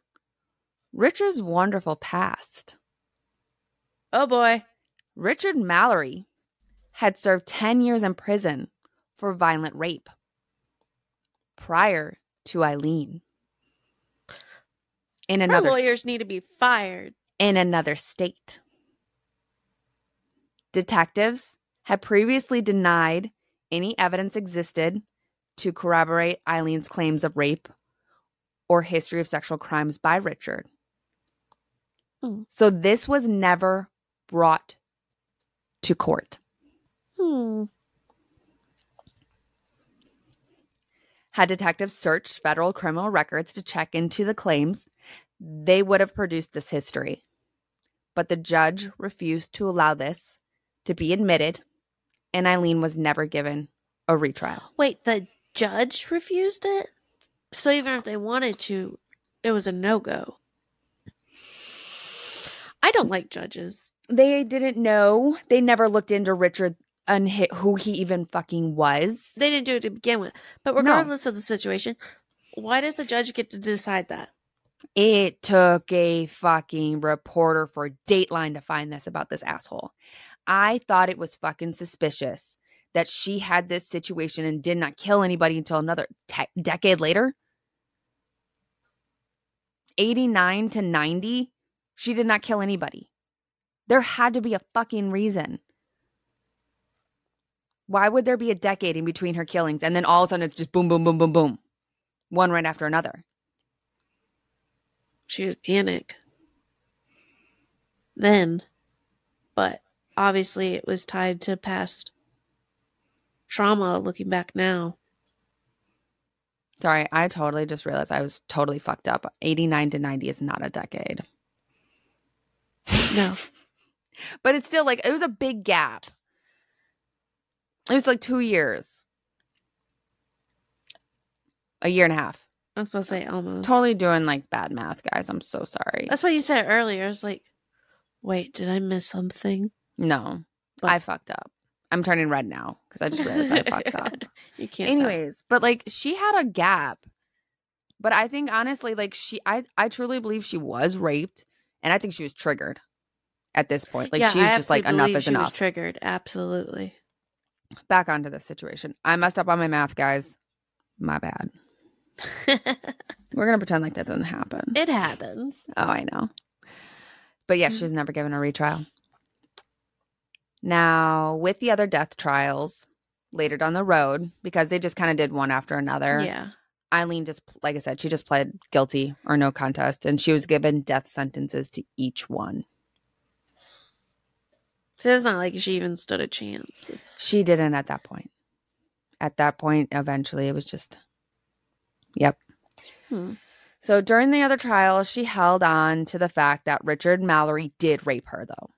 Richard's wonderful past. Oh boy. Richard Mallory had served 10 years in prison for violent rape prior to Eileen. In another lawyers need to be fired. in another state. Detectives had previously denied any evidence existed to corroborate Eileen's claims of rape or history of sexual crimes by Richard. Hmm. So this was never brought to court. Hmm. Had detectives searched federal criminal records to check into the claims, they would have produced this history. But the judge refused to allow this to be admitted, and Eileen was never given a retrial. Wait, the judge refused it? So even if they wanted to, it was a no go. I don't like judges. They didn't know. They never looked into Richard and who he even fucking was. They didn't do it to begin with. But No. regardless of the situation, why does a judge get to decide that? It took a fucking reporter for Dateline to find this about this asshole. I thought it was fucking suspicious that she had this situation and did not kill anybody until another te- decade later. 89 to 90, she did not kill anybody. There had to be a fucking reason. Why would there be a decade in between her killings and then all of a sudden it's just boom, boom, boom, boom, boom, one right after another? She was panic. Then, but obviously it was tied to past trauma looking back now. Sorry, I totally just realized I was totally fucked up. 89 to 90 is not a decade. No. But it's still like, it was a big gap. It was like two years, a year and a half. I was supposed to say almost. Totally doing like bad math, guys. I'm so sorry. That's what you said earlier. I was like, wait, did I miss something? no, But- I fucked up. I'm turning red now because I just realized I fucked up. You can't. tell. Anyways, but like she had a gap. But I think honestly, like she, I, I truly believe she was raped, and I think she was triggered at this point. Like Yeah, she was I just like enough is she was enough. triggered. Absolutely. Back onto this situation. I messed up on my math, guys. My bad. We're gonna pretend like that doesn't happen. it happens. Oh, I know. But yeah, she mm. was never given a retrial. Now, with the other death trials later down the road, because they just kind of did one after another, Yeah. Eileen just, like I said, she just pled guilty or no contest, and she was given death sentences to each one. So it's not like she even stood a chance. She didn't at that point. At that point, eventually, it was just, yep. Hmm. So during the other trials, she held on to the fact that Richard Mallory did rape her, though.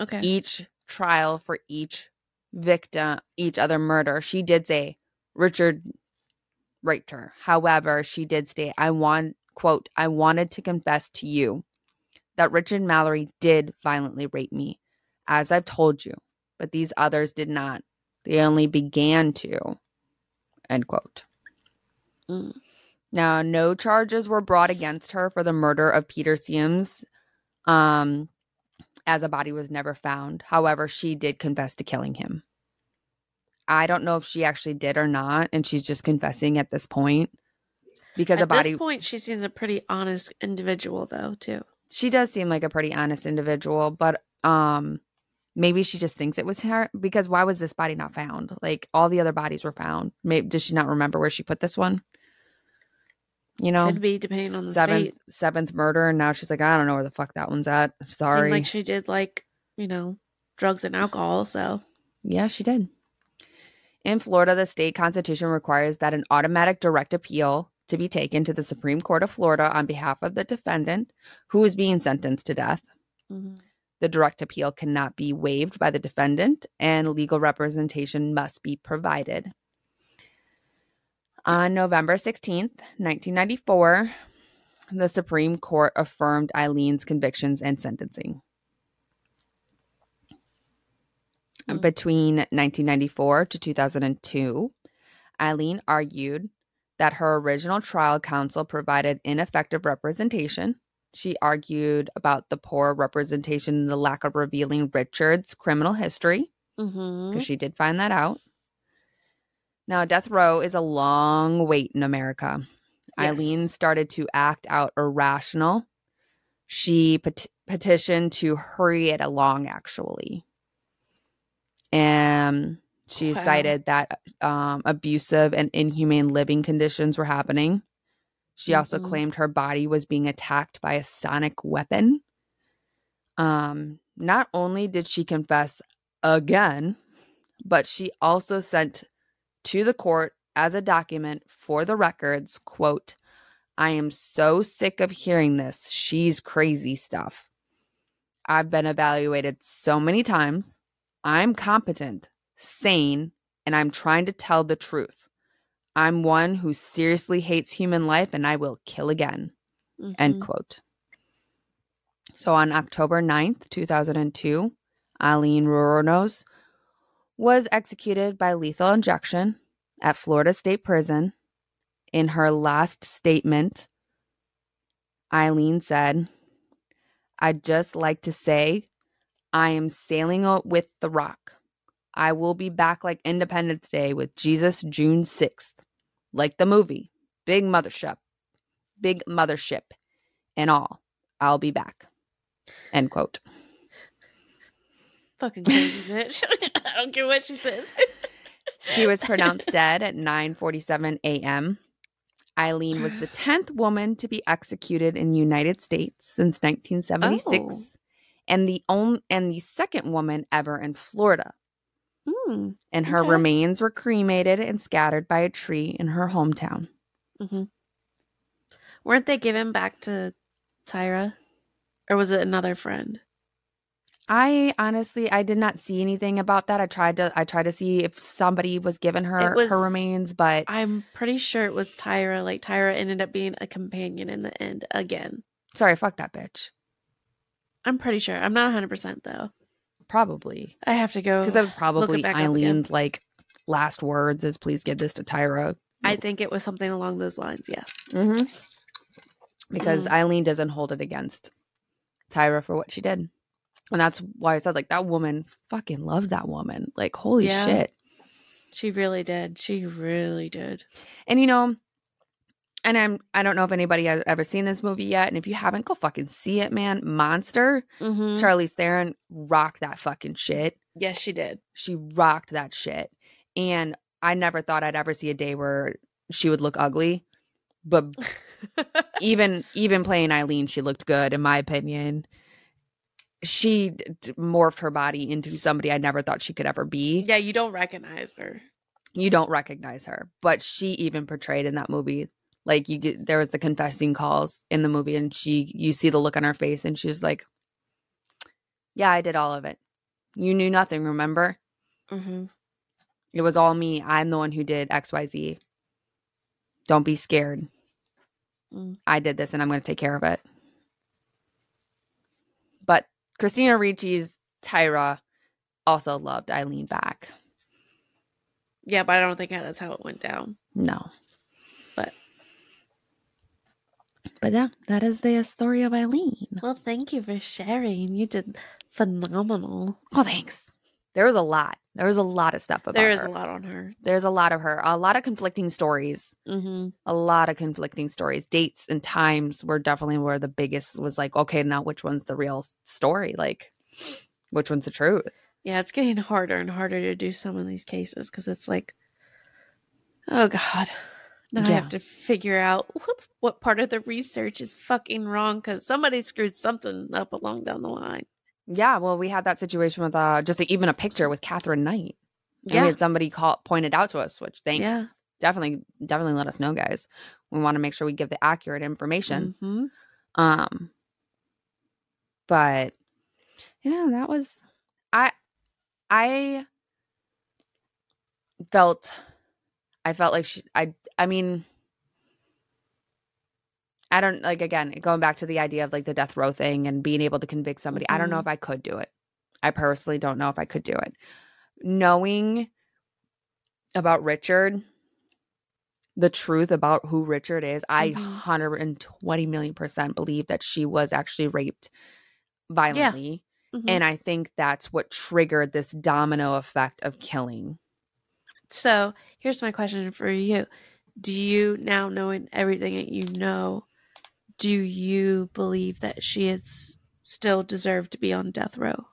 Okay. each trial for each victim, each other murder, she did say Richard raped her. However, she did state, I want, quote, I wanted to confess to you that Richard Mallory did violently rape me, as I've told you, but these others did not. They only began to, end quote. Mm. Now, no charges were brought against her for the murder of Peter Siems, um, as a body was never found. However, she did confess to killing him. I don't know if she actually did or not, and she's just confessing at this point because At a body. this point, she seems a pretty honest individual, though, too. she does seem like a pretty honest individual, but um, maybe she just thinks it was her because why was this body not found? Like all the other bodies were found. Maybe does she not remember where she put this one? You know, Could be depending on the seventh state. seventh murder, and now she's like, I don't know where the fuck that one's at. Sorry. Seemed like she did like you know drugs and alcohol. So Yeah, she did. In Florida, the state constitution requires that an automatic direct appeal to be taken to the Supreme Court of Florida on behalf of the defendant who is being sentenced to death. mhm. The direct appeal cannot be waived by the defendant, and legal representation must be provided. On November 16th, 1994, the Supreme Court affirmed Eileen's convictions and sentencing. Hmm. Between 1994 to 2002, Eileen argued that her original trial counsel provided ineffective representation. She argued about the poor representation and the lack of revealing Richard's criminal history because she did find that out. Now, death row is a long wait in America. Eileen started to act out irrational. She pet- petitioned to hurry it along, actually. And she Wow. cited that um, abusive and inhumane living conditions were happening. She also Mhm. claimed her body was being attacked by a sonic weapon. Um, not only did she confess again, but she also sent to the court as a document for the records, quote, I am so sick of hearing this. She's crazy stuff. I've been evaluated so many times. I'm competent, sane, and I'm trying to tell the truth. I'm one who seriously hates human life and I will kill again. End Mhm. quote. So on October 9th, 2002, Eileen Roronos was executed by lethal injection at Florida State Prison. In her last statement, Eileen said, I'd just like to say I am sailing with the rock. I will be back like Independence Day with Jesus June 6th. Like the movie, Big Mothership, Big Mothership, and all. I'll be back. End quote. Fucking crazy bitch. I don't care what she says. She was pronounced dead at 9:47 a.m. Eileen was the 10th woman to be executed in the United States since 1976 Oh. and the only and the second woman ever in Florida. Mm, And her Okay. remains were cremated and scattered by a tree in her hometown. mhm. Weren't they given back to Tyra, or was it another friend? I honestly I did not see anything about that. I tried to I tried to see if somebody was given her was- her remains, but I'm pretty sure it was Tyra. Like Tyra ended up being a companion in the end again. sorry, fuck that bitch. I'm pretty sure. I'm not 100 percent though. Probably. I have to go Because that was probably back up again. Eileen's like last words is please give this to Tyra. I think it was something along those lines. Yeah. Mm-hmm. Because Mhm. Eileen doesn't hold it against Tyra for what she did. And that's why I said like that woman fucking loved that woman. Like holy Yeah. shit. She really did. She really did. And you know, and I'm I don't know if anybody has ever seen this movie yet. And if you haven't, go fucking see it, man. Monster. Mm-hmm. Charlize Theron rocked that fucking shit. Yes, she did. She rocked that shit. And I never thought I'd ever see a day where she would look ugly. But even even playing Eileen, she looked good in my opinion. She d- morphed her body into somebody I never thought she could ever be. yeah, you don't recognize her. You don't recognize her, but she even portrayed in that movie like you get there was the confessing calls in the movie and she you see the look on her face and she's like yeah, I did all of it. You knew nothing, remember? Mm-hmm. It was all me. I'm the one who did XYZ. Don't be scared. Mm. I did this and I'm going to take care of it. Christina Ricci's Tyra also loved Eileen back. Yeah, but I don't think that's how it went down. No. But- But yeah, that is the story of Eileen. Well, thank you for sharing. You did phenomenal. Oh, thanks. There was a lot. There was a lot of stuff about There is her. a lot on her. There's a lot of her. A lot of conflicting stories. Mm-hmm. A lot of conflicting stories. Dates and times were definitely where the biggest was like, okay, now which one's the real story? Like, which one's the truth? Yeah, it's getting harder and harder to do some of these cases because it's like, oh god, now I have to figure out what, what part of the research is fucking wrong because somebody screwed something up along down the line. Yeah, well, we had that situation with uh just even a picture with Catherine Knight. And we Yeah, had somebody call pointed out to us, which thanks. Yeah. Definitely, definitely let us know, guys. We want to make sure we give the accurate information. Mhm. Um, but yeah, that was I. I felt, I felt like she. I. I mean, I don't like again going back to the idea of like the death row thing and being able to convict somebody. I don't know Mhm. if I could do it. I personally don't know if I could do it. Knowing about Richard, the truth about who Richard is, I Mhm. 120 million percent believe that she was actually raped violently. Mhm. And I think that's what triggered this domino effect of killing. So here's my question for you: Do you now knowing everything that you know, do you believe that she is still deserved to be on death row?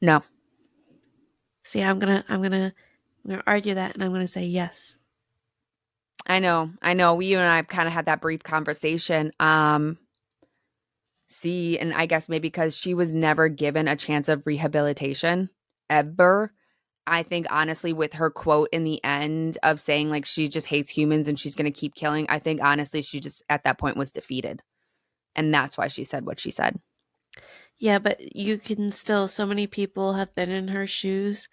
No. See, I'm gonna, I'm gonna, I'm gonna argue that, and I'm gonna say yes. I know. I know. We you and I have kind of had that brief conversation. Um see, and I guess maybe because she was never given a chance of rehabilitation ever. I think honestly with her quote in the end of saying like she just hates humans and she's going to keep killing, I think honestly she just at that point was defeated. And that's why she said what she said. Yeah, but you can still. So many people have been in her shoes,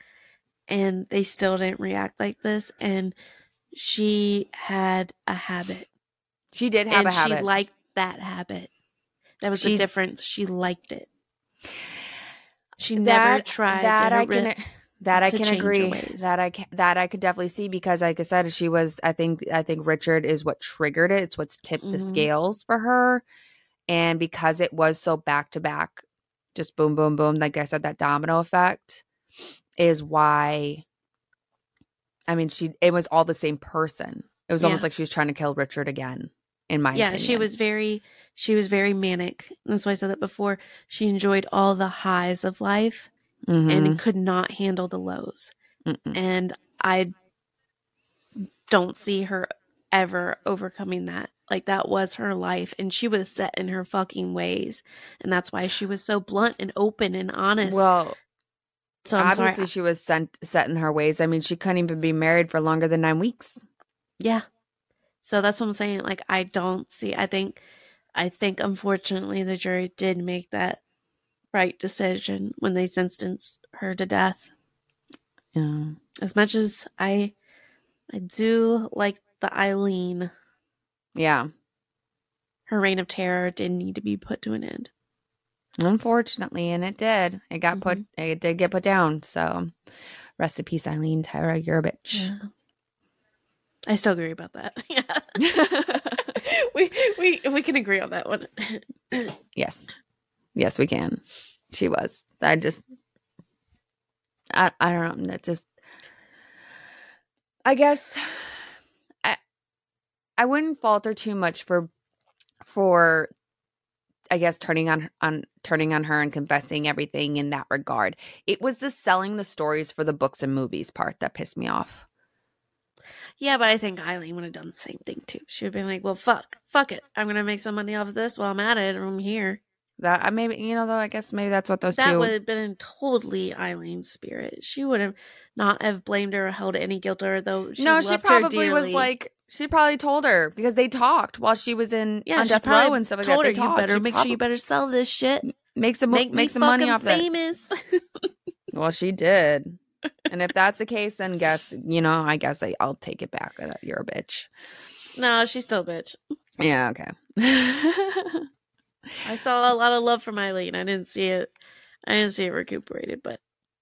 and they still didn't react like this. And she had a habit, She did have and a habit. she liked that habit. That was She- the difference. She liked it. She never tried that to I hurt can that I can agree that I can, that I could definitely see because like I said she was I think I think Richard is what triggered it. It's what's tipped the Mhm. scales for her. And because it was so back to back just boom boom boom like I said that domino effect is why I mean she it was all the same person. It was almost like she was trying to kill Richard again in my yeah, she was very she was very manic. That's why I said that before. She enjoyed all the highs of life Mhm. and could not handle the lows. Mm-mm. And I don't see her ever overcoming that. Like that was her life and she was set in her fucking ways. And that's why she was so blunt and open and honest. well so I'm obviously sorry. she was sent set in her ways I mean she couldn't even be married for longer than 9 weeks Yeah. So that's what I'm saying. Like I don't see I think I think unfortunately the jury did make that right decision when they sentenced her to death. yeah As much as I I do like the Eileen, yeah her reign of terror did need to be put to an end. Unfortunately, and it did. It got put. Mm-hmm. It did get put down. So, rest in peace, Eileen Tyra. You're a bitch. Yeah. I still agree about that. Yeah. we we we can agree on that one. yes, yes, we can. She was. I just. I I don't know. That just. I guess. I. I wouldn't falter too much for, for. I guess turning on on turning on her and confessing everything in that regard. It was the selling the stories for the books and movies part that pissed me off. Yeah, but I think Eileen would have done the same thing too. She would have been like, "Well, fuck, fuck it. I'm gonna make some money off of this while I'm at it. I'm here." That I maybe you know though I guess maybe that's what those that two. would have been in totally Eileen's spirit. She would have not have blamed her or held any guilt or though she no, she her probably was like she probably told her because they talked while she was in yeah, on death row and stuff like told that. her They you better She make sure you better sell this shit. make some Make make some money off that. famous. Well, she did. and if that's the case, then guess you know, I guess I, I'll take it back. Uh, you're a bitch. no, she's still a bitch. Yeah. Okay. I saw a lot of love from Eileen. I didn't see it. I didn't see it recuperated, but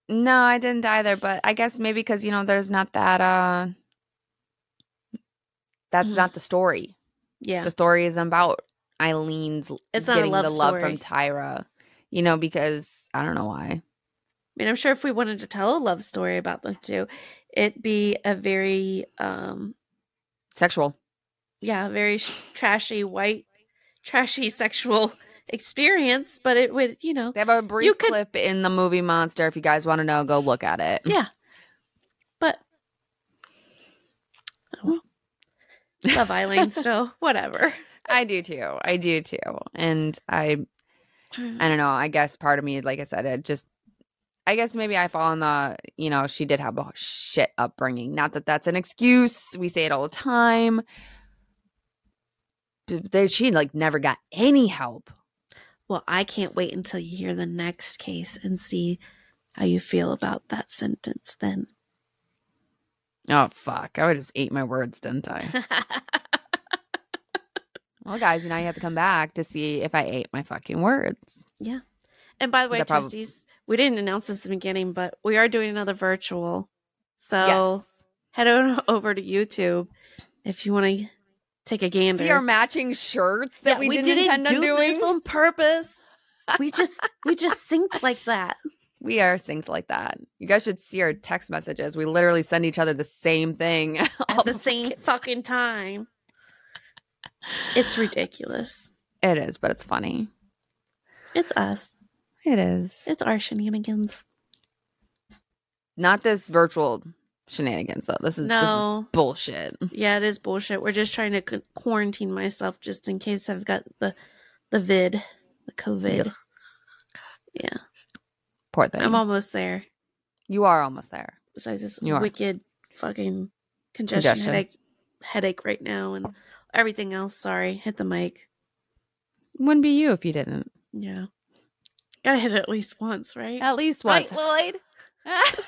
no, I didn't either. But I guess maybe because you know, there's not that. uh That's Mhm. not the story. yeah, The story is about Eileen's It's not a getting love the love from. Tyra. You know, because I don't know why. I mean, I'm sure if we wanted to tell a love story about them two, it'd be a very, um, Sexual. yeah, very sh- trashy white, trashy sexual experience. But it would, you know, They have a brief could- clip in the movie Monster. If you guys want to know, go look at it. yeah. But oh, love Eileen still, whatever. I do too. I do too. And I I don't know. I guess part of me, like I said, it just I guess maybe I fall in the, you know, she did have a shit upbringing. Not that that's an excuse. We say it all the time. There- she like never got any help. Well, I can't wait until you hear the next case and see how you feel about that sentence then. Oh fuck! I would just ate my words, didn't I? well, guys, now you have to come back to see if I ate my fucking words. Yeah. And by the way, That prob- Toasties, we didn't announce this at the beginning, but we are doing another virtual. So head on over to YouTube if you want to take a gander. See our matching shirts that Yeah, we, didn't, intend on do doing. this on purpose. We just we just synced like that. We are synced like that. You guys should see our text messages. We literally send each other the same thing all at the same fucking time. It's ridiculous. It is, but it's funny. It's us. It is. It's our shenanigans. Not this virtual shenanigans though. This is this is No. bullshit. Yeah, it is bullshit. We're just trying to quarantine myself just in case I've got the the vid, the COVID. Ugh. Yeah, Poor thing. I'm almost there. you are almost there. Besides this You are. wicked fucking congestion, Congestion. headache headache right now and everything else. Sorry, hit the mic. Wouldn't be you if you didn't. Yeah, gotta hit it at least once, right? At least once. Right, Lloyd.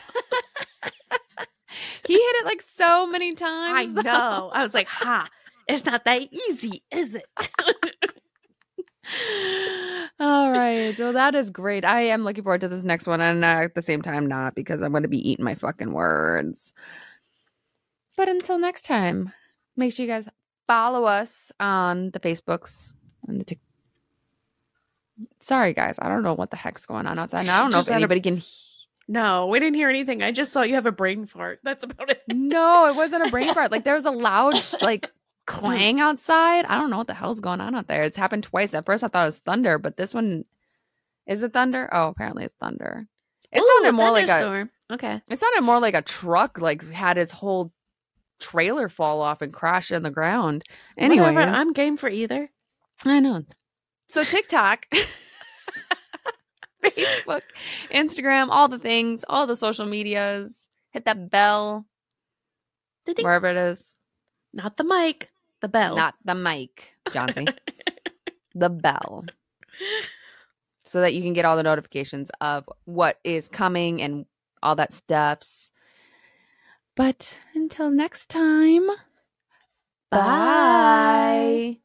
he hit it like so many I times. though. know. I was like, ha. It's not that easy, is it? All right. Well, that is great. I am looking forward to this next one, and uh, at the same time, not because I'm going to be eating my fucking words. But until next time, make sure you guys follow us on the Facebooks and the Tik. Sorry, guys. I don't know what the heck's going on outside. and I don't know if anybody can. he- no, we didn't hear anything. I just saw you have a brain fart. That's about it. No, it wasn't a brain fart. Like there was a loud like clang outside. I don't know what the hell's going on out there. It's happened twice. At first, I thought it was thunder, but this one is it thunder? Oh, apparently it's thunder. It Ooh, sounded more like a. Okay. It sounded more like a truck. Like had its whole trailer fall off and crash in the ground. Whatever, I'm game for either. I know. So TikTok, Facebook, Instagram, all the things, all the social medias. Hit that bell Ding. wherever it is. Not the mic, the bell. Not the mic, Johnsy. the bell. So that you can get all the notifications of what is coming and all that stuffs. But until next time, Bye. bye.